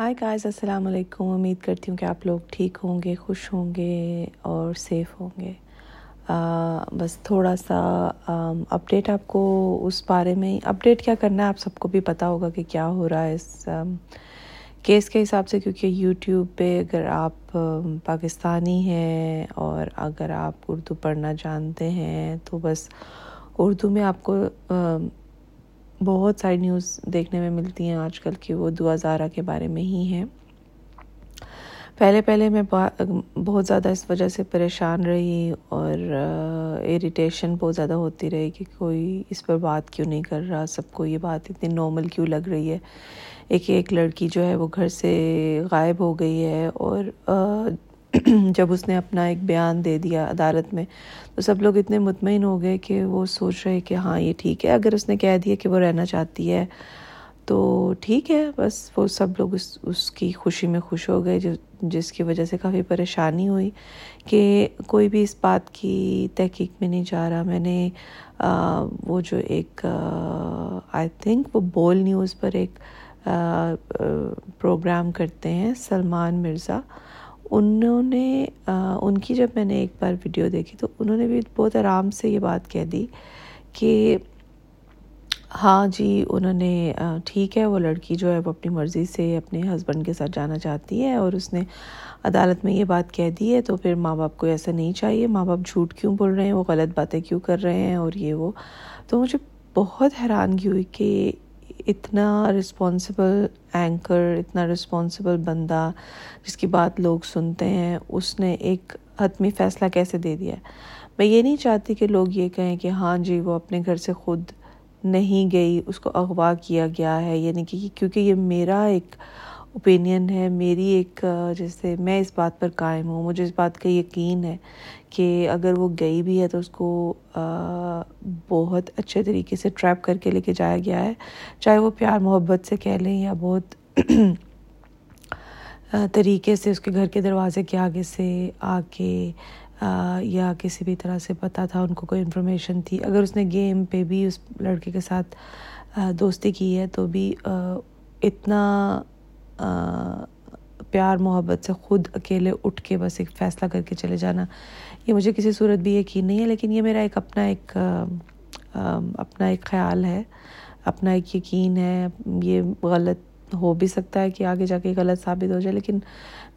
High guys السلام علیکم امید کرتی ہوں کہ آپ لوگ ٹھیک ہوں گے خوش ہوں گے اور سیف ہوں گے بس تھوڑا سا اپڈیٹ آپ کو اس بارے میں اپڈیٹ کیا کرنا ہے آپ سب کو بھی پتہ ہوگا کہ کیا ہو رہا ہے اس کیس کے حساب سے کیونکہ یوٹیوب پہ اگر آپ پاکستانی ہیں اور اگر آپ اردو پڑھنا جانتے ہیں تو بس اردو میں آپ کو بہت ساری نیوز دیکھنے میں ملتی ہیں آج کل کی، وہ دعا زارہ کے بارے میں ہی ہیں۔ پہلے پہلے میں بہت زیادہ اس وجہ سے پریشان رہی اور اریٹیشن بہت زیادہ ہوتی رہی کہ کوئی اس پر بات کیوں نہیں کر رہا، سب کو یہ بات اتنی نارمل کیوں لگ رہی ہے؟ ایک ایک لڑکی جو ہے وہ گھر سے غائب ہو گئی ہے اور جب اس نے اپنا ایک بیان دے دیا عدالت میں، تو سب لوگ اتنے مطمئن ہو گئے کہ وہ سوچ رہے کہ ہاں یہ ٹھیک ہے۔ اگر اس نے کہہ دیا کہ وہ رہنا چاہتی ہے، تو ٹھیک ہے۔ بس وہ سب لوگ اس اس کی خوشی میں خوش ہو گئے، جو، جس کی وجہ سے کافی پریشانی ہوئی کہ کوئی بھی اس بات کی تحقیق میں نہیں جا رہا۔ میں نے وہ جو ایک آئی تھنک وہ بول نیوز پر ایک پروگرام کرتے ہیں، سلمان مرزا۔ انہوں نے ان کی جب میں نے ایک بار ویڈیو دیکھی تو انہوں نے بھی بہت آرام سے یہ بات کہہ دی کہ ہاں جی انہوں نے ٹھیک ہے، وہ لڑکی جو ہے وہ اپنی مرضی سے اپنے ہسبینڈ کے ساتھ جانا چاہتی ہے اور اس نے عدالت میں یہ بات کہہ دی ہے تو پھر ماں باپ کو ایسا نہیں چاہیے۔ ماں باپ جھوٹ کیوں بول رہے ہیں؟ وہ غلط باتیں کیوں کر رہے ہیں؟ اور یہ وہ۔ تو مجھے بہت حیرانگی ہوئی کہ اتنا رسپانسبل اینکر اتنا رسپانسبل بندہ جس کی بات لوگ سنتے ہیں، اس نے ایک حتمی فیصلہ کیسے دے دیا؟ ہے میں یہ نہیں چاہتی کہ لوگ یہ کہیں کہ ہاں جی وہ اپنے گھر سے خود نہیں گئی، اس کو اغوا کیا گیا ہے یعنی کہ کیونکہ یہ میرا ایک اوپینین ہے، میری ایک جیسے میں اس بات پر قائم ہوں، مجھے اس بات کا یقین ہے کہ اگر وہ گئی بھی ہے تو اس کو بہت اچھے طریقے سے ٹریپ کر کے لے کے جایا گیا ہے۔ چاہے وہ پیار محبت سے کہہ لیں یا بہت طریقے سے اس کے گھر کے دروازے کے آگے سے آ کے یا کسی بھی طرح سے پتہ تھا، ان کو کوئی انفارمیشن تھی۔ اگر اس نے گیم پہ بھی اس لڑکے کے ساتھ دوستی کی ہے تو بھی اتنا پیار محبت سے خود اکیلے اٹھ کے بس ایک فیصلہ کر کے چلے جانا۔ یہ مجھے کسی صورت بھی یقین نہیں ہے، لیکن یہ میرا ایک اپنا ایک اپنا ایک خیال ہے، اپنا ایک یقین ہے۔ یہ غلط ہو بھی سکتا ہے کہ آگے جا کے غلط ثابت ہو جائے، لیکن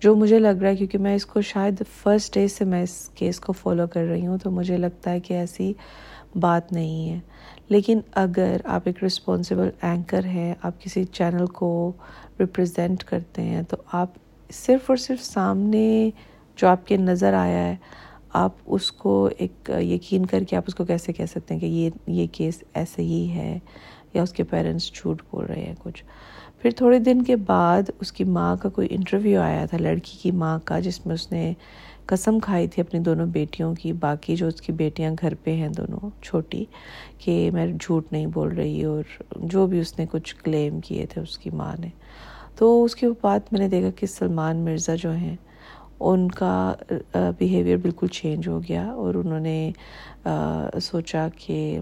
جو مجھے لگ رہا ہے، کیونکہ میں اس کو شاید فرسٹ ڈے سے میں اس کیس کو فالو کر رہی ہوں، تو مجھے لگتا ہے کہ ایسی بات نہیں ہے۔ لیکن اگر آپ ایک رسپانسبل اینکر ہیں، آپ کسی چینل کو ریپرزینٹ کرتے ہیں، تو آپ صرف اور صرف سامنے جو آپ کے نظر آیا ہے، آپ اس کو ایک یقین کر کے آپ اس کو کیسے کہہ سکتے ہیں کہ یہ یہ کیس ایسے ہی ہے یا اس کے پیرنٹس جھوٹ بول رہے ہیں، کچھ۔ پھر تھوڑے دن کے بعد اس کی ماں کا کوئی انٹرویو آیا تھا، لڑکی کی ماں کا، جس میں اس نے قسم کھائی تھی اپنی دونوں بیٹیوں کی، باقی جو اس کی بیٹیاں گھر پہ ہیں دونوں، چھوٹی، کہ میں جھوٹ نہیں بول رہی اور جو بھی اس نے کچھ کلیم کیے تھے اس کی ماں نے۔ تو اس کے بعد میں نے دیکھا کہ سلمان مرزا جو ہیں، ان کا بیہیویئر بالکل چینج ہو گیا اور انہوں نے سوچا کہ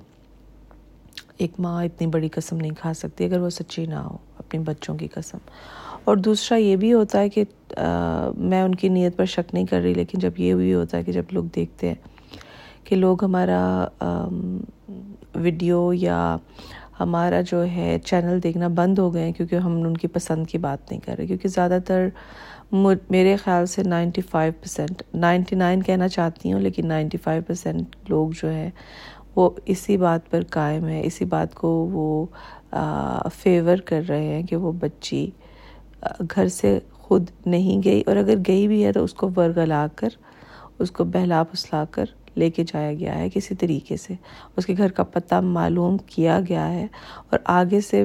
ایک ماں اتنی بڑی قسم نہیں کھا سکتی اگر وہ سچی نہ ہو۔ اپنے بچوں کی قسم۔ اور دوسرا یہ بھی ہوتا ہے کہ میں ان کی نیت پر شک نہیں کر رہی، لیکن جب یہ بھی ہوتا ہے کہ جب لوگ دیکھتے ہیں کہ لوگ ہمارا ویڈیو یا ہمارا جو ہے چینل دیکھنا بند ہو گئے ہیں کیونکہ ہم ان کی پسند کی بات نہیں کر رہے۔ کیونکہ زیادہ تر میرے خیال سے ninety five percent ninety nine کہنا چاہتی ہوں، لیکن نائنٹی فائیو پرسینٹ لوگ جو ہیں وہ اسی بات پر قائم ہے اسی بات کو وہ فیور کر رہے ہیں کہ وہ بچی گھر سے خود نہیں گئی اور اگر گئی بھی ہے تو اس کو ورگلا کر، اس کو بہلا پھسلا کر لے کے جایا گیا ہے کسی طریقے سے۔ اس کے گھر کا پتہ معلوم کیا گیا ہے اور آگے سے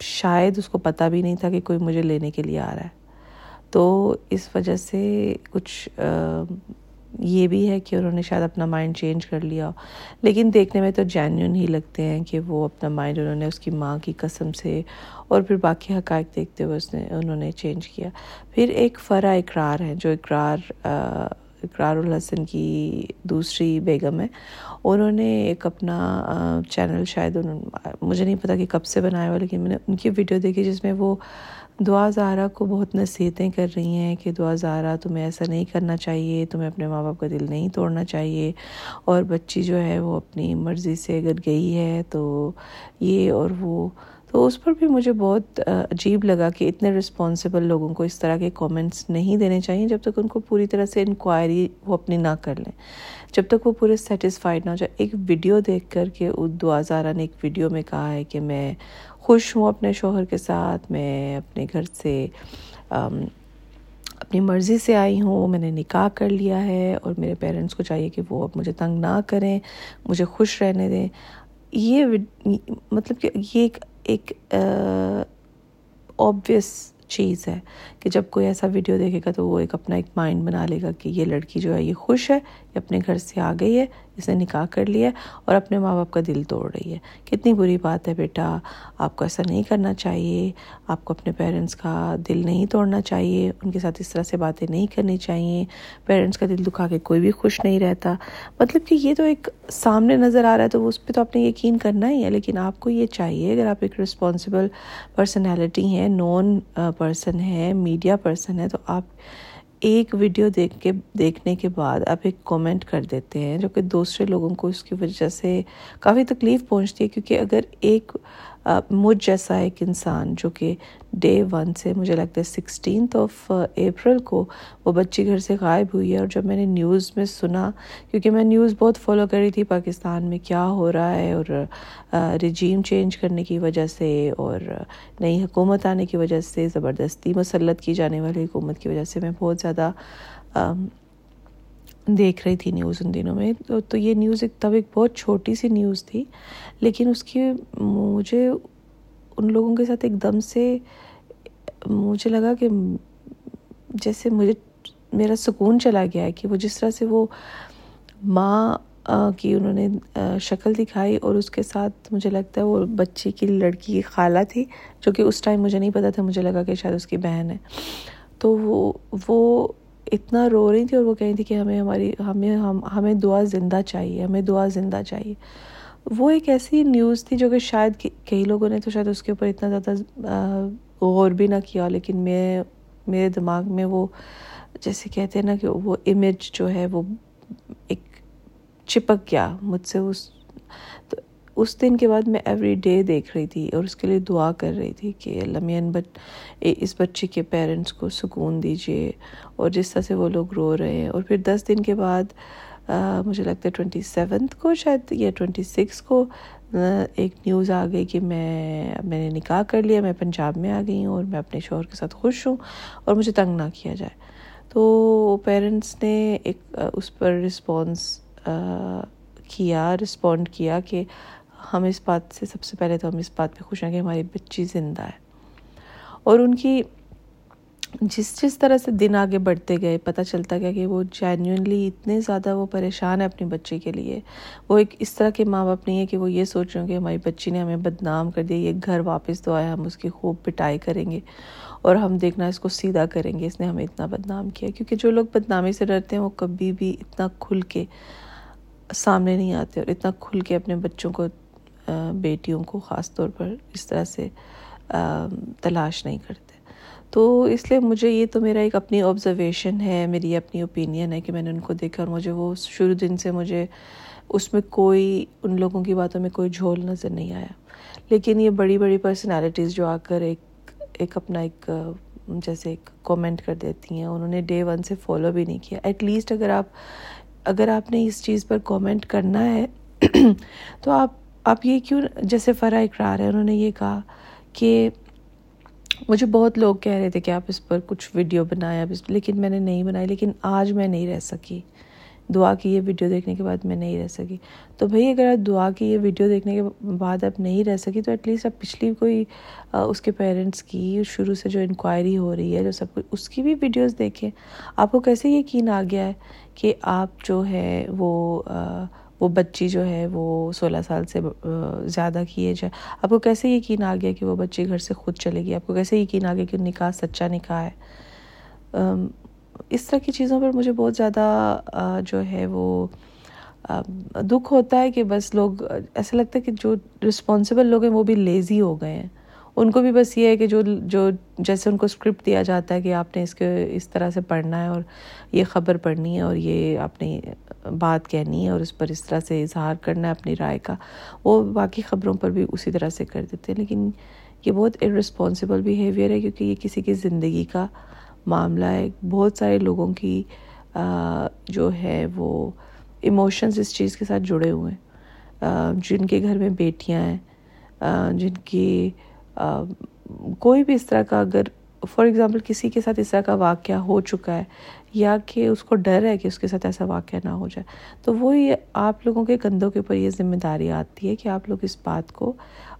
شاید اس کو پتہ بھی نہیں تھا کہ کوئی مجھے لینے کے لیے آ رہا ہے۔ تو اس وجہ سے کچھ یہ بھی ہے کہ انہوں نے شاید اپنا مائنڈ چینج کر لیا۔ لیکن دیکھنے میں تو جینیون ہی لگتے ہیں کہ وہ اپنا مائنڈ انہوں نے اس کی ماں کی قسم سے اور پھر باقی حقائق دیکھتے ہوئے اس نے انہوں نے چینج کیا۔ پھر ایک فرا اقرار ہے جو اقرار اقرار الحسن کی دوسری بیگم ہے۔ انہوں نے ایک اپنا چینل شاید انہوں مجھے نہیں پتا کہ کب سے بنایا ہوا، لیکن میں نے ان کی ویڈیو دیکھی جس میں وہ دعا زہرا کو بہت نصیحتیں کر رہی ہیں کہ دعا زہرا تمہیں ایسا نہیں کرنا چاہیے، تمہیں اپنے ماں باپ کا دل نہیں توڑنا چاہیے۔ اور بچی جو ہے وہ اپنی مرضی سے اگر گئی ہے تو یہ اور وہ۔ تو اس پر بھی مجھے بہت عجیب لگا کہ اتنے رسپانسبل لوگوں کو اس طرح کے کومنٹس نہیں دینے چاہیے جب تک ان کو پوری طرح سے انکوائری وہ اپنی نہ کر لیں۔ جب تک وہ پورے سیٹسفائڈ نہ ہو جائے۔ ایک ویڈیو دیکھ کر کے دعا زارہ نے ایک ویڈیو میں کہا ہے کہ میں خوش ہوں اپنے شوہر کے ساتھ، میں اپنے گھر سے اپنی مرضی سے آئی ہوں، میں نے نکاح کر لیا ہے اور میرے پیرنٹس کو چاہیے کہ وہ اب مجھے تنگ نہ کریں، مجھے خوش رہنے دیں۔ یہ مطلب کہ یہ ایک ایک آبویس چیز ہے کہ جب کوئی ایسا ویڈیو دیکھے گا تو وہ ایک اپنا ایک مائنڈ بنا لے گا کہ یہ لڑکی جو ہے یہ خوش ہے، یہ اپنے گھر سے آ گئی ہے اس نے نکاح کر لیا اور اپنے ماں باپ کا دل توڑ رہی ہے۔ کتنی بری بات ہے بیٹا۔ آپ کو ایسا نہیں کرنا چاہیے۔ آپ کو اپنے پیرنٹس کا دل نہیں توڑنا چاہیے۔ ان کے ساتھ اس طرح سے باتیں نہیں کرنی چاہیے۔ پیرنٹس کا دل دکھا کے کوئی بھی خوش نہیں رہتا۔ مطلب کہ یہ تو ایک سامنے نظر آ رہا ہے تو اس پہ تو آپ نے یقین کرنا ہی ہے۔ لیکن آپ کو یہ چاہیے، اگر آپ ایک رسپانسبل پرسنالٹی ہیں نون پرسن ہے میڈیا پرسن ہے تو آپ ایک ویڈیو دیکھ کے دیکھنے کے بعد آپ ایک کومنٹ کر دیتے ہیں جو کہ دوسرے لوگوں کو اس کی وجہ سے کافی تکلیف پہنچتی ہے، کیونکہ اگر ایک مجھ جیسا ایک انسان جو کہ ڈے ون سے مجھے لگتا ہے سکسٹینتھ آف اپریل کو وہ بچی گھر سے غائب ہوئی ہے اور جب میں نے نیوز میں سنا، کیونکہ میں نیوز بہت فالو کر رہی تھی پاکستان میں کیا ہو رہا ہے اور رجیم چینج کرنے کی وجہ سے اور نئی حکومت آنے کی وجہ سے، زبردستی مسلط کی جانے والی حکومت کی وجہ سے میں بہت زیادہ دیکھ رہی تھی نیوز ان دنوں میں۔ تو تو یہ نیوز ایک تب ایک بہت چھوٹی سی نیوز تھی، لیکن اس کی مجھے ان لوگوں کے ساتھ ایک دم سے مجھے لگا کہ جیسے مجھے میرا سکون چلا گیا ہے کہ وہ جس طرح سے وہ ماں کی انہوں نے شکل دکھائی اور اس کے ساتھ مجھے لگتا ہے وہ بچی کی لڑکی کی خالہ تھی، جو کہ اس ٹائم مجھے نہیں پتا تھا، مجھے لگا کہ شاید اس کی بہن ہے۔ تو وہ وہ اتنا رو رہی تھی اور وہ کہہ رہی تھی کہ ہمیں ہماری، ہمیں، ہم، ہمیں دعا زندہ چاہیے، ہمیں دعا زندہ چاہیے۔ وہ ایک ایسی نیوز تھی جو کہ شاید کئی لوگوں نے تو شاید اس کے اوپر اتنا زیادہ غور بھی نہ کیا، لیکن میں، میرے دماغ میں وہ جیسے کہتے ہیں نا کہ وہ امیج جو ہے وہ ایک چپک گیا مجھ سے اس۔ تو اس دن کے بعد میں ایوری ڈے دیکھ رہی تھی اور اس کے لیے دعا کر رہی تھی کہ لمین بچ اس بچے کے پیرنٹس کو سکون دیجیے اور جس طرح سے وہ لوگ رو رہے ہیں اور پھر دس دن کے بعد مجھے لگتا ہے ٹوئنٹی سیونتھ کو شاید یا ٹوئنٹی سکس کو ایک نیوز آ گئی کہ میں میں نے نکاح کر لیا، میں پنجاب میں آ گئی ہوں اور میں اپنے شوہر کے ساتھ خوش ہوں اور مجھے تنگ نہ کیا جائے۔ تو پیرنٹس نے ایک اس پر رسپانس کیا رسپونڈ کیا کہ ہم اس بات سے سب سے پہلے تو ہم اس بات پہ خوش ہیں کہ ہماری بچی زندہ ہے۔ اور ان کی جس جس طرح سے دن آگے بڑھتے گئے، پتہ چلتا گیا کہ وہ جینوئنلی اتنے زیادہ وہ پریشان ہے اپنی بچے کے لیے۔ وہ ایک اس طرح کے ماں باپ نہیں ہے کہ وہ یہ سوچ رہے ہوں کہ ہماری بچی نے ہمیں بدنام کر دیا، یہ گھر واپس تو آیا ہم اس کی خوب پٹائی کریں گے اور ہم دیکھنا اس کو سیدھا کریں گے، اس نے ہمیں اتنا بدنام کیا۔ کیونکہ جو لوگ بدنامی سے ڈرتے ہیں، وہ کبھی بھی اتنا کھل کے سامنے نہیں آتے اور اتنا کھل کے اپنے بچوں کو بیٹیوں کو خاص طور پر اس طرح سے تلاش نہیں کرتے۔ تو اس لیے مجھے یہ تو میرا ایک اپنی آبزرویشن ہے، میری اپنی اوپینین ہے کہ میں نے ان کو دیکھا اور مجھے وہ شروع دن سے مجھے اس میں کوئی، ان لوگوں کی باتوں میں کوئی جھول نظر نہیں آیا۔ لیکن یہ بڑی بڑی پرسنالٹیز جو آ کر ایک ایک اپنا ایک، جیسے ایک کومنٹ کر دیتی ہیں، انہوں نے ڈے ون سے فالو بھی نہیں کیا۔ ایٹ لیسٹ اگر آپ اگر آپ نے اس چیز پر کومنٹ کرنا ہے، تو آپ آپ یہ کیوں جیسے فرا اقرار ہے، انہوں نے یہ کہا کہ مجھے بہت لوگ کہہ رہے تھے کہ آپ اس پر کچھ ویڈیو بنائیں لیکن میں نے نہیں بنائی، لیکن آج میں نہیں رہ سکی۔ دعا کی یہ ویڈیو دیکھنے کے بعد میں نہیں رہ سکی۔ تو بھئی اگر آپ دعا کی یہ ویڈیو دیکھنے کے بعد آپ نہیں رہ سکی، تو ایٹ لیسٹ آپ پچھلی کوئی اس کے پیرنٹس کی شروع سے جو انکوائری ہو رہی ہے، جو سب کچھ، اس کی بھی ویڈیوز دیکھیں۔ آپ کو کیسے یقین آ گیا ہے کہ آپ جو ہے وہ وہ بچی جو ہے وہ سولہ سال سے زیادہ کی ایج ہے۔ آپ کو کیسے یقین آ گیا کہ وہ بچی گھر سے خود چلے گی؟ آپ کو کیسے یقین آ گیا کہ نکاح سچا نکاح ہے؟ اس طرح کی چیزوں پر مجھے بہت زیادہ جو ہے وہ دکھ ہوتا ہے کہ بس لوگ ایسا لگتا ہے کہ جو رسپانسبل لوگ ہیں وہ بھی لیزی ہو گئے ہیں۔ ان کو بھی بس یہ ہے کہ جو جو جیسے ان کو اسکرپٹ دیا جاتا ہے کہ آپ نے اس کے اس طرح سے پڑھنا ہے اور یہ خبر پڑھنی ہے اور یہ آپ نے بات کہنی ہے اور اس پر اس طرح سے اظہار کرنا ہے اپنی رائے کا، وہ باقی خبروں پر بھی اسی طرح سے کر دیتے ہیں۔ لیکن یہ بہت ارسپانسبل بیہیویئر ہے کیونکہ یہ کسی کی زندگی کا معاملہ ہے۔ بہت سارے لوگوں کی جو ہے وہ ایموشنز اس چیز کے ساتھ جڑے ہوئے ہیں۔ جن کے گھر میں بیٹیاں ہیں جن کی کوئی بھی اس طرح کا اگر فار ایگزامپل کسی کے ساتھ اس طرح کا واقعہ ہو چکا ہے، یا کہ اس کو ڈر ہے کہ اس کے ساتھ ایسا واقعہ نہ ہو جائے، تو وہ یہ آپ لوگوں کے کندھوں کے اوپر یہ ذمہ داری آتی ہے کہ آپ لوگ اس بات کو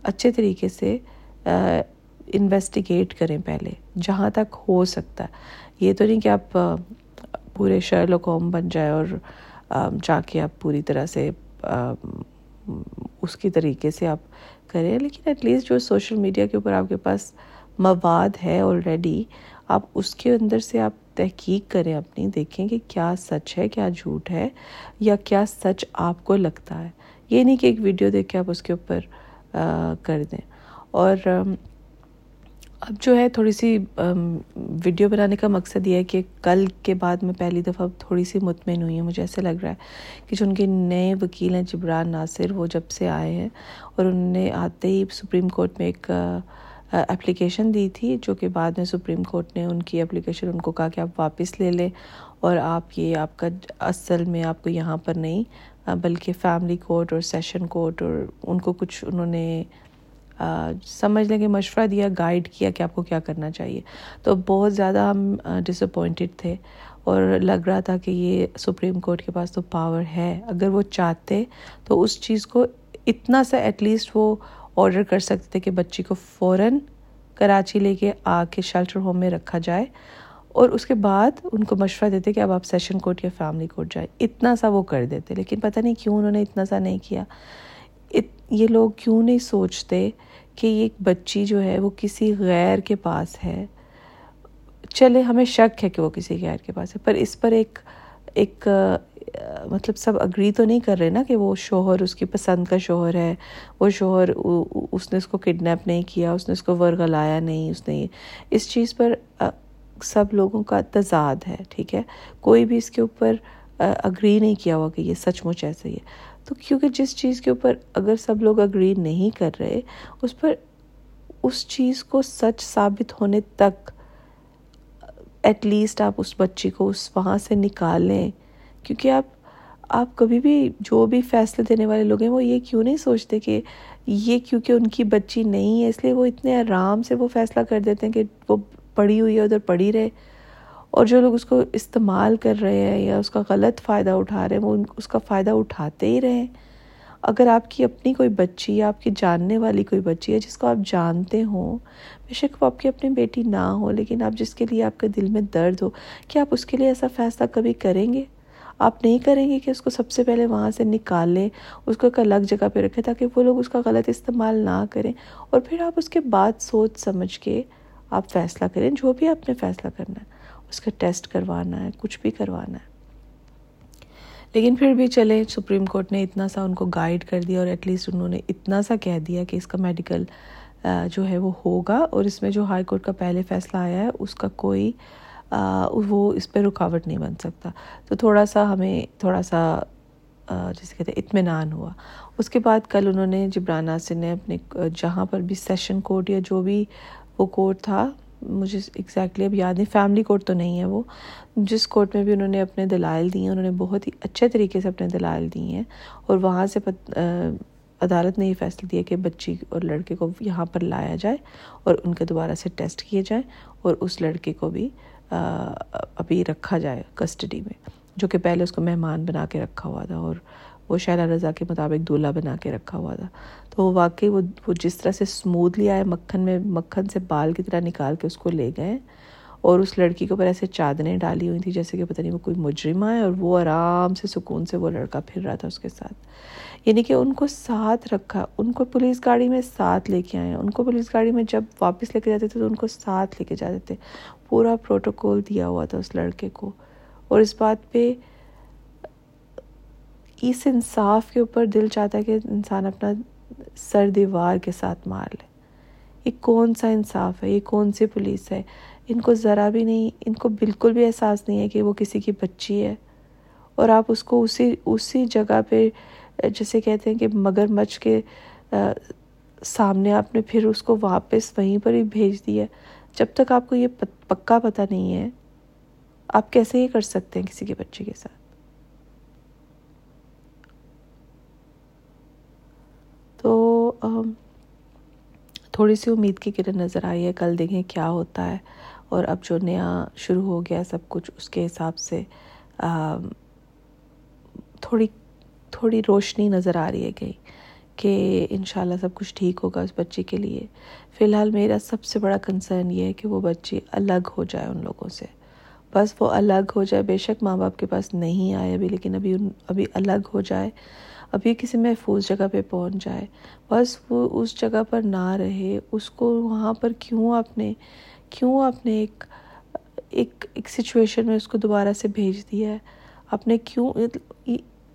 اچھے طریقے سے انویسٹیگیٹ کریں پہلے، جہاں تک ہو سکتا ہے۔ یہ تو نہیں کہ آپ پورے شہر و قوم بن جائے اور جا کے آپ پوری طرح سے اس کی طریقے سے آپ کریں، لیکن ایٹ لیسٹ جو سوشل میڈیا کے اوپر آپ کے پاس مواد ہے آلریڈی آپ اس کے اندر سے آپ تحقیق کریں اپنی، دیکھیں کہ کیا سچ ہے، کیا جھوٹ ہے، یا کیا سچ آپ کو لگتا ہے۔ یہ نہیں کہ ایک ویڈیو دیکھ کے آپ اس کے اوپر کر دیں۔ اور اب جو ہے تھوڑی سی ویڈیو بنانے کا مقصد یہ ہے کہ کل کے بعد میں پہلی دفعہ تھوڑی سی مطمئن ہوئی ہوں، مجھے ایسے لگ رہا ہے کہ جو ان کے نئے وکیل ہیں، جبران ناصر، وہ جب سے آئے ہیں اور انہوں نے آتے ہی سپریم کورٹ میں ایک اپلیکیشن دی تھی، جو کہ بعد میں سپریم کورٹ نے ان کی اپلیکیشن، ان کو کہا کہ آپ واپس لے لیں اور آپ یہ، آپ کا اصل میں آپ کو یہاں پر نہیں بلکہ فیملی کورٹ اور سیشن کورٹ اور ان کو کچھ انہوں نے سمجھ لیں کہ مشورہ دیا گائیڈ کیا کہ آپ کو کیا کرنا چاہیے۔ تو بہت زیادہ ہم ڈس اپوائنٹڈ تھے اور لگ رہا تھا کہ یہ سپریم کورٹ کے پاس تو پاور ہے۔ اگر وہ چاہتے تو اس چیز کو اتنا سا ایٹ لیسٹ وہ آرڈر کر سکتے تھے کہ بچی کو فوراً کراچی لے کے آ کے شیلٹر ہوم میں رکھا جائے اور اس کے بعد ان کو مشورہ دیتے کہ اب آپ سیشن کورٹ یا فیملی کورٹ جائے اتنا سا وہ کر دیتے، لیکن پتہ نہیں کیوں انہوں نے اتنا سا نہیں کیا۔ یہ لوگ کیوں نہیں سوچتے کہ یہ ایک بچی جو ہے وہ کسی غیر کے پاس ہے؟ چلے، ہمیں شک ہے کہ وہ کسی غیر کے پاس ہے، پر اس پر ایک ایک مطلب سب اگری تو نہیں کر رہے نا کہ وہ شوہر، اس کی پسند کا شوہر ہے، وہ شوہر اس نے اس کو کڈنیپ نہیں کیا، اس نے اس کو ورگلایا نہیں، اس نے اس چیز پر سب لوگوں کا تضاد ہے، ٹھیک ہے؟ کوئی بھی اس کے اوپر اگری نہیں کیا ہوا کہ یہ سچ مچ ایسے ہی ہے۔ تو کیونکہ جس چیز کے اوپر اگر سب لوگ اگری نہیں کر رہے، اس پر اس چیز کو سچ ثابت ہونے تک ایٹ لیسٹ آپ اس بچی کو اس وہاں سے نکالیں۔ کیونکہ آپ آپ کبھی بھی جو بھی فیصلے دینے والے لوگ ہیں، وہ یہ کیوں نہیں سوچتے کہ یہ کیونکہ ان کی بچی نہیں ہے، اس لیے وہ اتنے آرام سے وہ فیصلہ کر دیتے ہیں کہ وہ پڑھی ہوئی ہے، ادھر پڑھی رہے۔ اور جو لوگ اس کو استعمال کر رہے ہیں یا اس کا غلط فائدہ اٹھا رہے ہیں، وہ اس کا فائدہ اٹھاتے ہی رہیں اگر آپ کی اپنی کوئی بچی یا آپ کی جاننے والی کوئی بچی ہے جس کو آپ جانتے ہوں، بے شک وہ آپ کی اپنی بیٹی نہ ہو، لیکن آپ جس کے لیے آپ کے دل میں درد ہو کہ آپ اس کے لیے ایسا فیصلہ کبھی کریں گے؟ آپ نہیں کریں گے کہ اس کو سب سے پہلے وہاں سے نکال لیں اس کو ایک الگ جگہ پہ رکھیں تاکہ وہ لوگ اس کا غلط استعمال نہ کریں۔ اور پھر آپ اس کے بعد سوچ سمجھ کے آپ فیصلہ کریں، جو بھی آپ نے فیصلہ کرنا ہے۔ اس کا ٹیسٹ کروانا ہے، کچھ بھی کروانا ہے۔ لیکن پھر بھی چلے سپریم کورٹ نے اتنا سا ان کو گائیڈ کر دیا اور ایٹ لیسٹ انہوں نے اتنا سا کہہ دیا کہ اس کا میڈیکل جو ہے وہ ہوگا اور اس میں جو ہائی کورٹ کا پہلے فیصلہ آیا ہے، اس کا کوئی وہ اس پہ رکاوٹ نہیں بن سکتا۔ تو تھوڑا سا ہمیں، تھوڑا سا جیسے کہتے ہیں، اطمینان ہوا۔ اس کے بعد کل انہوں نے جبران ناصر نے اپنے، جہاں پر بھی سیشن کورٹ یا جو بھی وہ کورٹ تھا مجھے ایگزیکٹلی اب یاد نہیں فیملی کورٹ تو نہیں ہے وہ۔ جس کورٹ میں بھی انہوں نے اپنے دلائل دی ہیں انہوں نے بہت ہی اچھے طریقے سے اپنے دلائل دی ہیں۔ اور وہاں سے عدالت نے یہ فیصلہ دیا کہ بچی اور لڑکے کو یہاں پر لایا جائے اور ان کے دوبارہ سے ٹیسٹ کیے جائیں اور اس لڑکے کو بھی ابھی رکھا جائے کسٹڈی میں، جو کہ پہلے اس کو مہمان بنا کے رکھا ہوا تھا۔ اور وہ شیلا رضا کے مطابق دولہا بنا کے رکھا ہوا تھا۔ تو وہ واقعی وہ جس طرح سے اسموتھلی آئے مکھن میں مکھن سے بال کی طرح نکال کے اس کو لے گئے اور اس لڑکی کے اوپر ایسے چادریں ڈالی ہوئی تھیں جیسے کہ پتہ نہیں وہ کوئی مجرم آئے اور وہ آرام سے سکون سے وہ لڑکا پھر رہا تھا اس کے ساتھ۔ یعنی کہ ان کو ساتھ رکھا، ان کو پولیس گاڑی میں ساتھ لے کے آئے۔ ان کو پولیس گاڑی میں جب واپس لے کے جاتے تھے تو ان کو ساتھ لے کے جاتے تھے۔ پورا پروٹوکول دیا ہوا تھا اس لڑکے کو۔ اور اس بات پہ اس انصاف کے اوپر دل چاہتا ہے کہ انسان اپنا سر دیوار کے ساتھ مار لے۔ یہ کون سا انصاف ہے؟ یہ کون سی پولیس ہے؟ ان کو ذرا بھی نہیں، ان کو بالکل بھی احساس نہیں ہے کہ وہ کسی کی بچی ہے۔ اور آپ اس کو اسی اسی جگہ پہ، جیسے کہتے ہیں کہ مگر مچھ کے سامنے آپ نے پھر اس کو واپس وہیں پر ہی بھیج دیا۔ جب تک آپ کو یہ پکا پتہ نہیں ہے، آپ کیسے یہ کر سکتے ہیں کسی کے بچے کے ساتھ؟ تو تھوڑی سی امید کی کرن نظر آئی ہے، کل دیکھیں کیا ہوتا ہے۔ اور اب جو نیا شروع ہو گیا سب کچھ، اس کے حساب سے تھوڑی تھوڑی روشنی نظر آ رہی ہے کہیں کہ انشاءاللہ سب کچھ ٹھیک ہوگا اس بچی کے لیے۔ فی الحال میرا سب سے بڑا کنسرن یہ ہے کہ وہ بچی الگ ہو جائے ان لوگوں سے۔ بس وہ الگ ہو جائے، بے شک ماں باپ کے پاس نہیں آئے ابھی، لیکن ابھی ابھی الگ ہو جائے۔ ابھی کسی محفوظ جگہ پہ پہنچ جائے۔ بس وہ اس جگہ پر نہ رہے۔ اس کو وہاں پر کیوں آپ نے کیوں آپ نے ایک ایک ایک سچویشن میں اس کو دوبارہ سے بھیج دیا ہے؟ آپ نے کیوں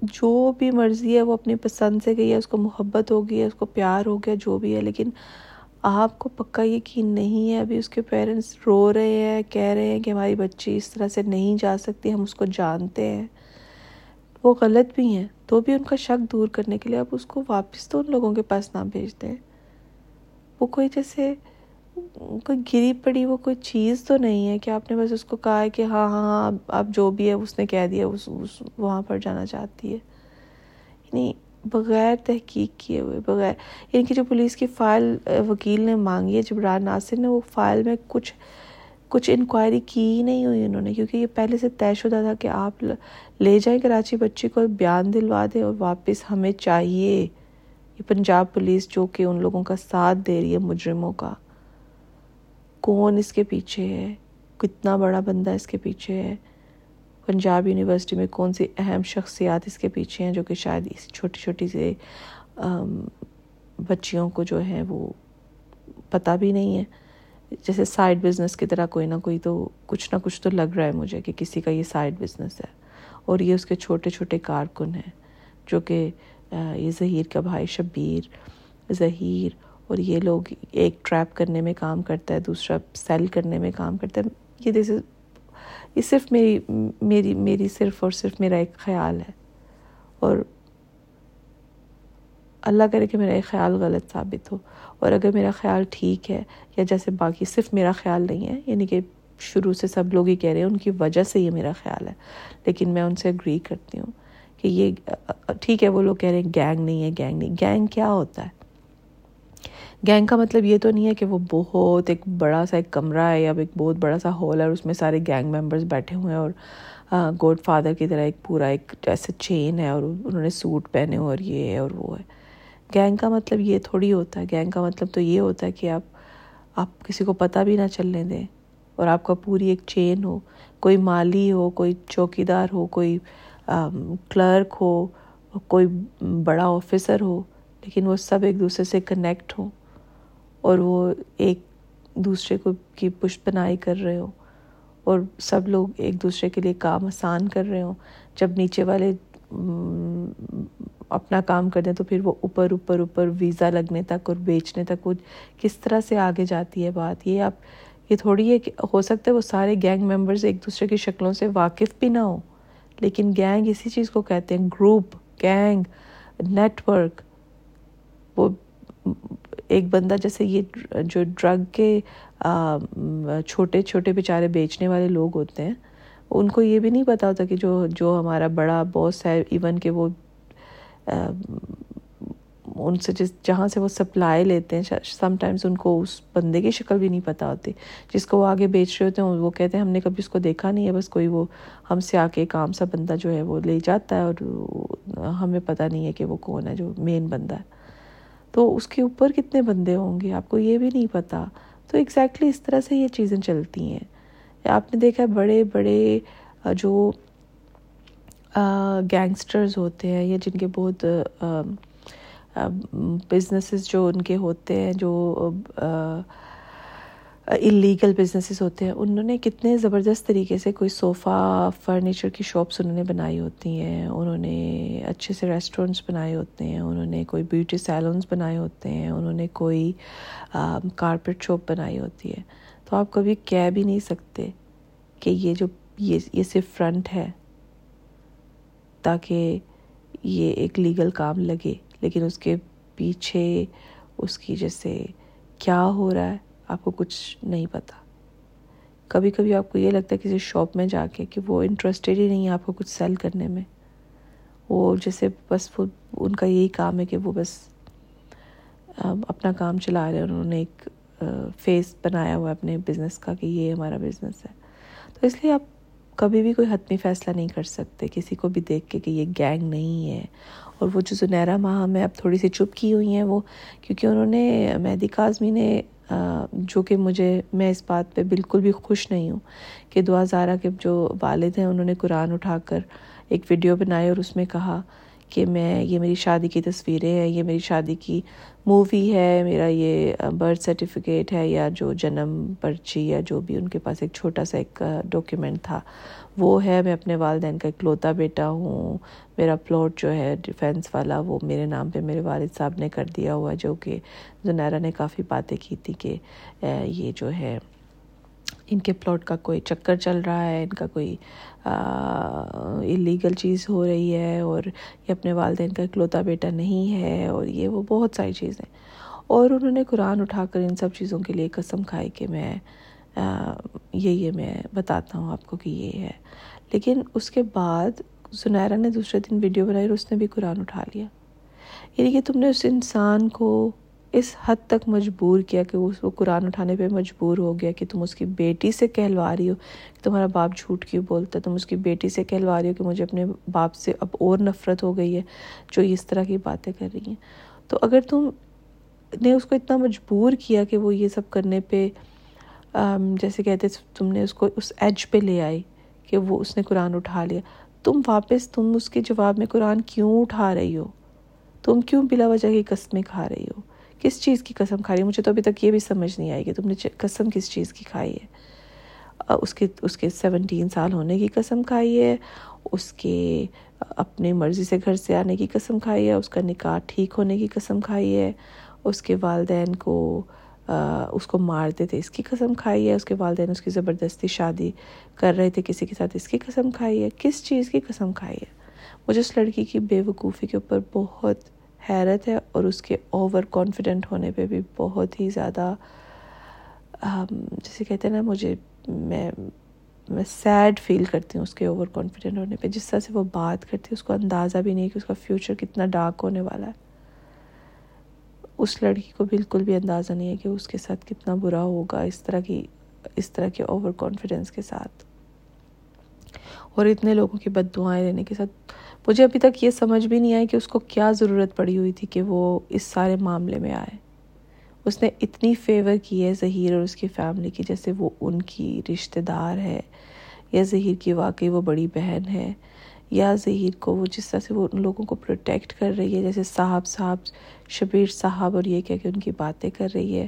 جو بھی مرضی ہے وہ اپنی پسند سے گئی ہے، اس کو محبت ہو گئی ہے، اس کو پیار ہو گیا، جو بھی ہے، لیکن آپ کو پکا یقین نہیں ہے، ابھی اس کے پیرنٹس رو رہے ہیں، کہہ رہے ہیں کہ ہماری بچی اس طرح سے نہیں جا سکتی، ہم اس کو جانتے ہیں۔ وہ غلط بھی ہیں، تو بھی ان کا شک دور کرنے کے لیے آپ اس کو واپس تو ان لوگوں کے پاس نہ بھیج دیں۔ وہ کوئی جیسے کوئی گری پڑی وہ کوئی چیز تو نہیں ہے کہ آپ نے بس اس کو کہا ہے کہ ہاں ہاں ہاں اب جو بھی ہے اس نے کہہ دیا اس وہاں پر جانا چاہتی ہے۔ یعنی بغیر تحقیق کیے ہوئے، بغیر یعنی کہ جو پولیس کی فائل، وکیل نے مانگی ہے، جبران ناصر نے، وہ فائل میں کچھ کچھ انکوائری کی ہی نہیں ہوئی انہوں نے، کیونکہ یہ پہلے سے طے شدہ تھا کہ آپ لے جائیں کراچی بچی کو بیان دلوا دیں اور واپس ہمیں چاہیے۔ یہ پنجاب پولیس جو کہ ان لوگوں کا ساتھ دے رہی ہے مجرموں کا۔ کون اس کے پیچھے ہے؟ کتنا بڑا بندہ اس کے پیچھے ہے؟ پنجاب یونیورسٹی میں کون سی اہم شخصیات اس کے پیچھے ہیں جو کہ شاید اس چھوٹی چھوٹی سے بچیوں کو جو ہے وہ پتہ بھی نہیں ہے۔ جیسے سائڈ بزنس کی طرح کوئی نہ کوئی تو کچھ نہ کچھ تو لگ رہا ہے مجھے کہ کسی کا یہ سائڈ بزنس ہے اور یہ اس کے چھوٹے چھوٹے کارکن ہیں جو کہ یہ ظہیر کا بھائی شبیر ظہیر اور یہ لوگ ایک ٹریپ کرنے میں کام کرتا ہے، دوسرا سیل کرنے میں کام کرتا ہے۔ یہ جیسے یہ صرف میری میری میری صرف اور صرف میرا ایک خیال ہے۔ اور اللہ کرے کہ میرا ایک خیال غلط ثابت ہو اور اگر میرا خیال ٹھیک ہے یا جیسے باقی صرف میرا خیال نہیں ہے یعنی کہ شروع سے سب لوگ ہی کہہ رہے ہیں، ان کی وجہ سے یہ میرا خیال ہے۔ لیکن میں ان سے اگری کرتی ہوں کہ یہ، ٹھیک ہے، وہ لوگ کہہ رہے ہیں گینگ نہیں ہے گینگ نہیں۔ گینگ کیا ہوتا ہے؟ گینگ کا مطلب یہ تو نہیں ہے کہ وہ بہت ایک بڑا سا ایک کمرہ ہے یا ایک بہت بڑا سا ہال ہے اور اس میں سارے گینگ ممبرز بیٹھے ہوئے ہیں اور گوڈ فادر کی طرح ایک پورا ایک جیسے چین ہے اور انہوں نے سوٹ پہنے ہو اور یہ ہے اور وہ ہے۔ گینگ کا مطلب یہ تھوڑی ہوتا ہے، گینگ کا مطلب تو یہ ہوتا ہے کہ آپ آپ کسی کو پتہ بھی نہ چلنے دیں اور آپ کا پوری ایک چین ہو، کوئی مالی ہو، کوئی چوکی دار ہو، کوئی کلرک ہو، کوئی بڑا آفیسر ہو، لیکن وہ سب ایک دوسرے سے کنیکٹ ہوں اور وہ ایک دوسرے کو کی پشت بنائی کر رہے ہوں اور سب لوگ ایک دوسرے کے لیے کام آسان کر رہے ہوں۔ جب نیچے والے اپنا کام کر دیں تو پھر وہ اوپر اوپر اوپر ویزا لگنے تک اور بیچنے تک وہ کس طرح سے آگے جاتی ہے بات؟ یہ آپ، یہ تھوڑی ہے کہ ہو سکتا ہے وہ سارے گینگ ممبرز ایک دوسرے کی شکلوں سے واقف بھی نہ ہوں لیکن گینگ اسی چیز کو کہتے ہیں، گروپ، گینگ نیٹ ورک وہ ایک بندہ جیسے یہ جو ڈرگ کے چھوٹے چھوٹے بیچارے بیچنے والے لوگ ہوتے ہیں ان کو یہ بھی نہیں پتا ہوتا کہ جو جو ہمارا بڑا باس ہے ایون کہ وہ ان سے جس، جہاں سے وہ سپلائی لیتے ہیں سم ٹائمز ان کو اس بندے کی شکل بھی نہیں پتہ ہوتی۔ جس کو وہ آگے بیچ رہے ہوتے ہیں، وہ کہتے ہیں، ہم نے کبھی اس کو دیکھا نہیں ہے، بس کوئی وہ ہم سے آ کے ایک عام سا بندہ جو ہے وہ لے جاتا ہے اور ہمیں پتہ نہیں ہے کہ وہ کون ہے، جو مین بندہ ہے۔ تو اس کے اوپر کتنے بندے ہوں گے؟ آپ کو یہ بھی نہیں پتا۔ تو ایگزیکٹلی اس طرح سے یہ چیزیں چلتی ہیں۔ آپ نے دیکھا بڑے بڑے جو گینگسٹرز ہوتے ہیں یا جن کے بہت بزنسز جو ان کے ہوتے ہیں، جو اللیگل بزنسز ہوتے ہیں، انہوں نے کتنے زبردست طریقے سے کوئی صوفہ فرنیچر کی شاپس انہوں نے بنائی ہوتی ہیں، انہوں نے اچھے سے ریسٹورنٹس بنائے ہوتے ہیں، انہوں نے کوئی بیوٹی سیلونس بنائے ہوتے ہیں، انہوں نے کوئی کارپیٹ شاپ بنائی ہوتی ہے۔ تو آپ کبھی کہہ بھی نہیں سکتے کہ یہ جو یہ یہ صرف فرنٹ ہے، تاکہ یہ ایک لیگل کام لگے، لیکن اس کے پیچھے اس کی جیسے کیا ہو رہا ہے، آپ کو کچھ نہیں پتا۔ کبھی کبھی آپ کو یہ لگتا ہے کسی شاپ میں جا کے کہ وہ انٹرسٹیڈ ہی نہیں ہے آپ کو کچھ سیل کرنے میں۔ وہ جیسے بس وہ، ان کا یہی کام ہے کہ وہ بس اپنا کام چلا رہے ہیں، انہوں نے ایک فیس بنایا ہوا ہے اپنے بزنس کا کہ یہ ہمارا بزنس ہے۔ تو اس لیے آپ کبھی بھی کوئی حتمی فیصلہ نہیں کر سکتے، کسی کو بھی دیکھ کے کہ یہ گینگ نہیں ہے۔ اور وہ جو زنیرہ ماہ میں اب تھوڑی سی چپ کی ہوئی ہیں وہ، کیونکہ انہوں نے، مہدی کاظمی نے جو کہ مجھے، میں اس بات پہ بالکل بھی خوش نہیں ہوں کہ دعا زارہ کے جو والد ہیں انہوں نے قرآن اٹھا کر ایک ویڈیو بنائی اور اس میں کہا کہ میں، یہ میری شادی کی تصویریں ہیں، یہ میری شادی کی مووی ہے، میرا یہ برتھ سرٹیفکیٹ ہے یا جو جنم پرچی یا جو بھی ان کے پاس ایک چھوٹا سا ایک ڈاکیومنٹ تھا، وہ ہے۔ میں اپنے والدین کا اکلوتا بیٹا ہوں۔ میرا پلاٹ جو ہے ڈیفینس والا، وہ میرے نام پہ میرے والد صاحب نے کر دیا ہوا، جو کہ زنیرہ نے کافی باتیں کی تھی کہ یہ جو ہے ان کے پلاٹ کا کوئی چکر چل رہا ہے، ان کا کوئی اللیگل چیز ہو رہی ہے اور یہ اپنے والدین کا اکلوتا بیٹا نہیں ہے اور یہ وہ بہت ساری چیزیں۔ اور انہوں نے قرآن اٹھا کر ان سب چیزوں کے لیے قسم کھائی کہ میں یہ یہ میں بتاتا ہوں آپ کو کہ یہ ہے۔ لیکن اس کے بعد سنیرا نے دوسرے دن ویڈیو بنائی اور اس نے بھی قرآن اٹھا لیا۔ یعنی کہ تم نے اس انسان کو اس حد تک مجبور کیا کہ اس کو قرآن اٹھانے پہ مجبور ہو گیا کہ تم اس کی بیٹی سے کہلوا رہی ہو، کہ تمہارا باپ جھوٹ کیوں بولتا ہے؟ تم اس کی بیٹی سے کہلوا رہی ہو کہ مجھے اپنے باپ سے اب اور نفرت ہو گئی ہے جو اس طرح کی باتیں کر رہی ہیں۔ تو اگر تم نے اس کو اتنا مجبور کیا کہ وہ یہ سب کرنے پہ جیسے کہتے تم نے اس کو اس ایج پہ لے آئی کہ وہ اس نے قرآن اٹھا لیا۔ تم واپس، تم اس کے جواب میں قرآن کیوں اٹھا رہی ہو؟ تم کیوں بلا وجہ کی قسمیں کھا رہی ہو؟ کس چیز کی قسم کھا رہی ہے؟ مجھے تو ابھی تک یہ بھی سمجھ نہیں آئی کہ تم نے قسم کس چیز کی کھائی ہے۔ اس کے اس کے سیونٹین سال ہونے کی قسم کھائی ہے، اس کے اپنی مرضی سے گھر سے آنے کی قسم کھائی ہے، اس کا نکاح ٹھیک ہونے کی قسم کھائی ہے، اس کے والدین کو اس کو مارتے تھے اس کی قسم کھائی ہے، اس کے والدین اس کی زبردستی شادی کر رہے تھے، کسی کے ساتھ اس کی قسم کھائی ہے، کس چیز کی قسم کھائی ہے؟ مجھے اس لڑکی کی بے وقوفی کے اوپر بہت حیرت ہے اور اس کے اوور کانفیڈنٹ ہونے پہ بھی بہت ہی زیادہ جیسے کہتے ہیں نا، مجھے، میں میں سیڈ فیل کرتی ہوں اس کے اوور کانفیڈنٹ ہونے پہ۔ جس طرح سے وہ بات کرتی ہے، اس کو اندازہ بھی نہیں کہ اس کا فیوچر کتنا ڈارک ہونے والا ہے۔ اس لڑکی کو بالکل بھی اندازہ نہیں ہے کہ اس کے ساتھ کتنا برا ہوگا، اس طرح کی، اس طرح کے اوور کانفیڈنس کے ساتھ۔ اور اتنے لوگوں کی بد دعائیں لینے کے ساتھ مجھے ابھی تک یہ سمجھ بھی نہیں آئی کہ اس کو کیا ضرورت پڑی ہوئی تھی کہ وہ اس سارے معاملے میں آئے۔ اس نے اتنی فیور کی ہے ظہیر اور اس کی فیملی کی، جیسے وہ ان کی رشتہ دار ہے، یا ظہیر کی واقعی وہ بڑی بہن ہے، یا ظہیر کو وہ جس طرح سے وہ ان لوگوں کو پروٹیکٹ کر رہی ہے، جیسے صاحب صاحب، شبیر صاحب اور یہ کہہ کہ ان کی باتیں کر رہی ہے۔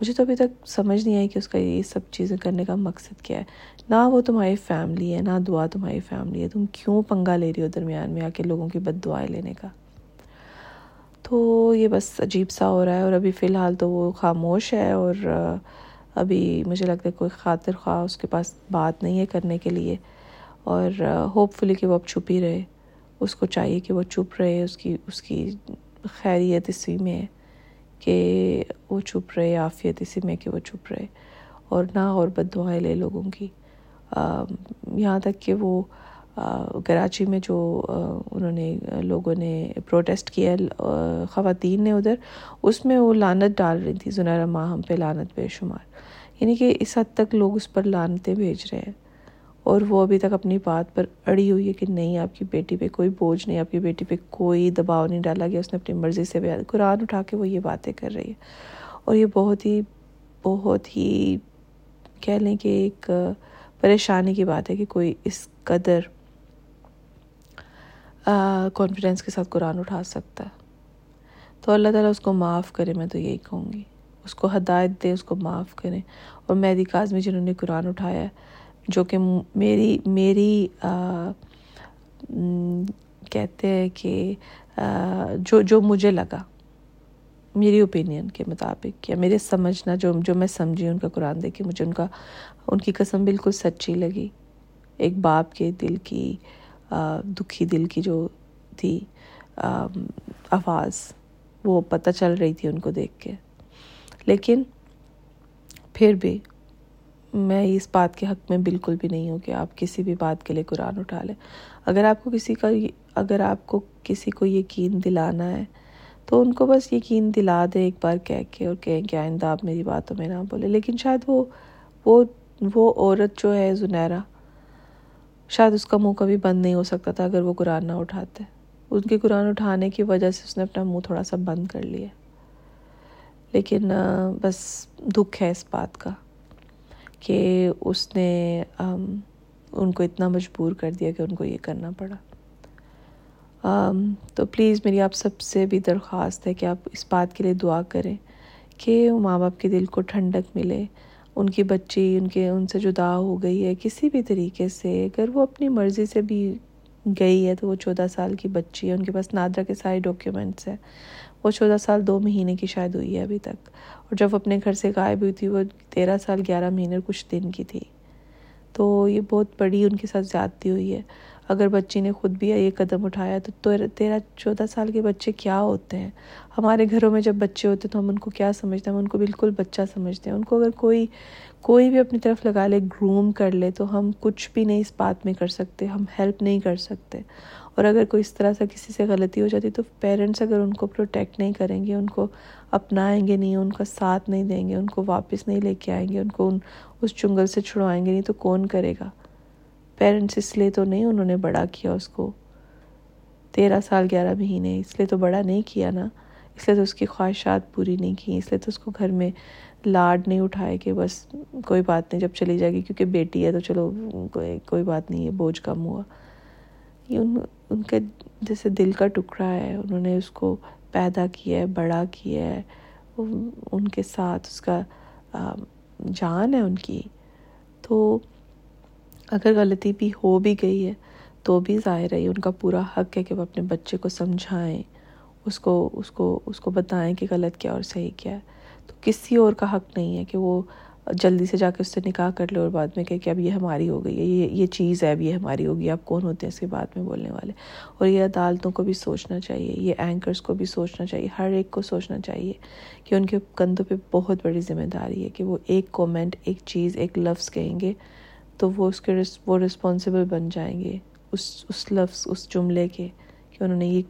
مجھے تو ابھی تک سمجھ نہیں آئی کہ اس کا یہ سب چیزیں کرنے کا مقصد کیا ہے۔ نہ وہ تمہاری فیملی ہے، نہ دعا تمہاری فیملی ہے۔ تم کیوں پنگا لے رہی ہو درمیان میں آ کے لوگوں کی بد دعائیں لینے کا؟ تو یہ بس عجیب سا ہو رہا ہے اور ابھی فی الحال تو وہ خاموش ہے اور ابھی مجھے لگتا ہے کوئی خاطر خواہ اس کے پاس بات نہیں ہے کرنے کے لیے۔ اور ہوپ فلی کہ وہ اب چھپ ہی رہے، اس کو چاہیے کہ وہ چپ رہے، اس کی اس کی خیریت اسی میں ہے۔ کہ وہ چھپ رہے، عافیت اسی میں کہ وہ چھپ رہے۔ اور نہ اور بد دعائیں لے لوگوں کی۔ یہاں تک کہ وہ کراچی میں جو انہوں نے، لوگوں نے پروٹیسٹ کیا خواتین نے ادھر، اس میں وہ لانت ڈال رہی تھی۔ زنیرہ ماہم پہ لانت بے شمار۔ یعنی کہ اس حد تک لوگ اس پر لانتیں بھیج رہے ہیں۔ اور وہ ابھی تک اپنی بات پر اڑی ہوئی ہے کہ نہیں، آپ کی بیٹی پہ کوئی بوجھ نہیں، آپ کی بیٹی پہ کوئی دباؤ نہیں ڈالا گیا، اس نے اپنی مرضی سے بیان قرآن اٹھا کے وہ یہ باتیں کر رہی ہے۔ اور یہ بہت ہی بہت ہی کہہ لیں کہ ایک پریشانی کی بات ہے کہ کوئی اس قدر کانفیڈنس کے ساتھ قرآن اٹھا سکتا ہے۔ تو اللہ تعالیٰ اس کو معاف کرے، میں تو یہی کہوں گی۔ اس کو ہدایت دے، اس کو معاف کرے۔ اور مہدی کاظمی جنہوں نے قرآن اٹھایا ہے جو کہ میری میری کہتے ہیں کہ جو جو مجھے لگا، میری اوپینین کے مطابق یا میرے سمجھنا جو جو میں سمجھی ان کا قرآن دیکھ کے مجھے ان کا، ان کی قسم بالکل سچی لگی۔ ایک باپ کے دل کی دکھی دل کی جو تھی آواز، وہ پتہ چل رہی تھی ان کو دیکھ کے۔ لیکن پھر بھی میں اس بات کے حق میں بالکل بھی نہیں ہوں کہ آپ کسی بھی بات کے لیے قرآن اٹھا لیں۔ اگر آپ کو کسی کا اگر آپ کو کسی کو یقین دلانا ہے، تو ان کو بس یقین دلا دے ایک بار کہہ کے اور کہیں کہ آئندہ آپ میری باتوں میں نہ بولے لیکن شاید وہ وہ وہ عورت جو ہے، زنیرہ، شاید اس کا منہ کبھی بند نہیں ہو سکتا تھا اگر وہ قرآن نہ اٹھاتے۔ ان کے قرآن اٹھانے کی وجہ سے اس نے اپنا منہ تھوڑا سا بند کر لیا۔ لیکن بس دکھ ہے اس بات کا۔ کہ اس نے ان کو اتنا مجبور کر دیا کہ ان کو یہ کرنا پڑا۔ تو پلیز میری آپ سب سے بھی درخواست ہے کہ آپ اس بات کے لیے دعا کریں کہ ماں باپ کے دل کو ٹھنڈک ملے، ان کی بچی، ان کے، ان سے جدا ہو گئی ہے کسی بھی طریقے سے۔ اگر وہ اپنی مرضی سے بھی گئی ہے تو وہ چودہ سال کی بچی ہے، ان کے پاس نادرا کے سارے ڈاکیومنٹس ہیں۔ وہ چودہ سال دو مہینے کی شاید ہوئی ہے ابھی تک۔ اور جب اپنے گھر سے غائب ہوئی تھی، وہ تیرہ سال، گیارہ مہینے کچھ دن کی تھی۔ تو یہ بہت بڑی ان کے ساتھ زیادتی ہوئی ہے۔ اگر بچی نے خود بھی یہ قدم اٹھایا تو تیرہ، چودہ سال کے بچے کیا ہوتے ہیں؟ ہمارے گھروں میں جب بچے ہوتے ہیں تو ہم ان کو کیا سمجھتے ہیں؟ ہم ان کو بالکل بچہ سمجھتے ہیں۔ ان کو اگر کوئی کوئی بھی اپنی طرف لگا لے، گروم کر لے تو ہم کچھ بھی نہیں اس بات میں کر سکتے، ہم ہیلپ نہیں کر سکتے۔ اور اگر کوئی اس طرح سے کسی سے غلطی ہو جاتی تو پیرنٹس اگر ان کو پروٹیکٹ نہیں کریں گے، ان کو اپنائیں گے نہیں، ان کا ساتھ نہیں دیں گے، ان کو واپس نہیں لے کے آئیں گے، ان کو ان اس چنگل سے چھڑوائیں گے، نہیں تو کون کرے گا؟ پیرنٹس اس لیے تو نہیں، انہوں نے بڑا کیا اس کو۔ تیرہ سال، گیارہ مہینے، اس لیے تو بڑا نہیں کیا نا۔ اس لیے تو اس کی خواہشات پوری نہیں کی، اس لیے تو اس کو گھر میں لاڈ نہیں اٹھائے کہ بس کوئی بات نہیں، جب چلی جائے گی، کیونکہ بیٹی ہے تو چلو، کوئی بات نہیں ہے بوجھ کم ہوا۔ یہ ان ان کے جیسے دل کا ٹکڑا ہے، انہوں نے اس کو پیدا کیا ہے، بڑا کیا ہے ان کے ساتھ اس کا جان ہے ان کی۔ تو اگر غلطی بھی ہو بھی گئی ہے، تو بھی ظاہر ہے ان کا پورا حق ہے کہ وہ اپنے بچے کو سمجھائیں، اس کو اس کو اس کو بتائیں کہ غلط کیا اور صحیح کیا۔ ہے تو کسی اور کا حق نہیں ہے کہ وہ جلدی سے جا کے اس سے نکاح کر لے اور بعد میں کہ اب یہ ہماری ہو گئی ہے، یہ یہ چیز ہے، اب یہ ہماری ہوگی آپ کون ہوتے ہیں اس کے بعد میں بولنے والے؟ اور یہ عدالتوں کو بھی سوچنا چاہیے، یہ اینکرز کو بھی سوچنا چاہیے، ہر ایک کو سوچنا چاہیے کہ ان کے کندھوں پہ بہت بڑی ذمہ داری ہے کہ وہ ایک کومنٹ ایک چیز، ایک لفظ کہیں گے تو وہ اس کے وہ رسپانسیبل بن جائیں گے اس اس لفظ، اس جملے کے کہ انہوں نے یہ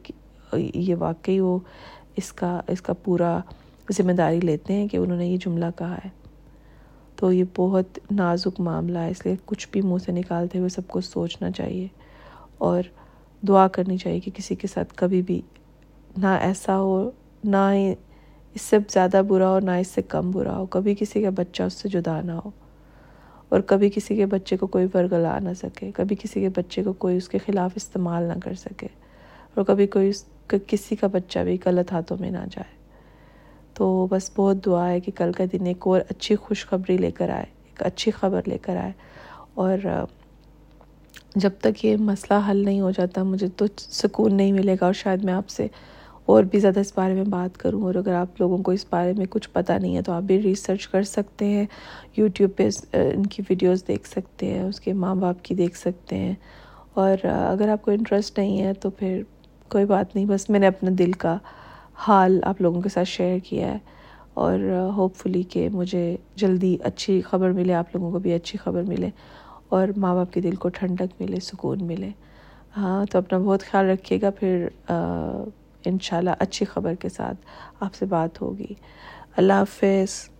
یہ واقعی وہ اس کا اس کا پورا ذمہ داری لیتے ہیں کہ انہوں نے یہ جملہ کہا ہے۔ تو یہ بہت نازک معاملہ ہے، اس لیے کچھ بھی منہ سے نکالتے ہوئے سب کو سوچنا چاہیے اور دعا کرنی چاہیے کہ کسی کے ساتھ کبھی بھی نہ ایسا ہو، نہ ہی اس سے زیادہ برا ہو، نہ اس سے کم برا ہو، کبھی کسی کا بچہ اس سے جدا نہ ہو اور کبھی کسی کے بچے کو کوئی ورگلا نہ سکے، کبھی کسی کے بچے کو کوئی اس کے خلاف استعمال نہ کر سکے اور کبھی کوئی اس کسی کا بچہ بھی غلط ہاتھوں میں نہ جائے۔ تو بس بہت دعا ہے کہ کل کا دن ایک اور اچھی خوشخبری لے کر آئے، ایک اچھی خبر لے کر آئے۔ اور جب تک یہ مسئلہ حل نہیں ہو جاتا، مجھے تو سکون نہیں ملے گا اور شاید میں آپ سے اور بھی زیادہ اس بارے میں بات کروں۔ اور اگر آپ لوگوں کو اس بارے میں کچھ پتہ نہیں ہے تو آپ بھی ریسرچ کر سکتے ہیں یوٹیوب پہ، ان کی ویڈیوز دیکھ سکتے ہیں، اس کے ماں باپ کی دیکھ سکتے ہیں۔ اور اگر آپ کو انٹرسٹ نہیں ہے تو پھر کوئی بات نہیں، بس میں نے اپنا دل کا حال آپ لوگوں کے ساتھ شیئر کیا ہے اور ہوپ فلی کہ مجھے جلدی اچھی خبر ملے، آپ لوگوں کو بھی اچھی خبر ملے اور ماں باپ کے دل کو ٹھنڈک ملے، سکون ملے۔ ہاں تو اپنا بہت خیال رکھیے گا، پھر انشاءاللہ اچھی خبر کے ساتھ آپ سے بات ہوگی۔ اللہ حافظ۔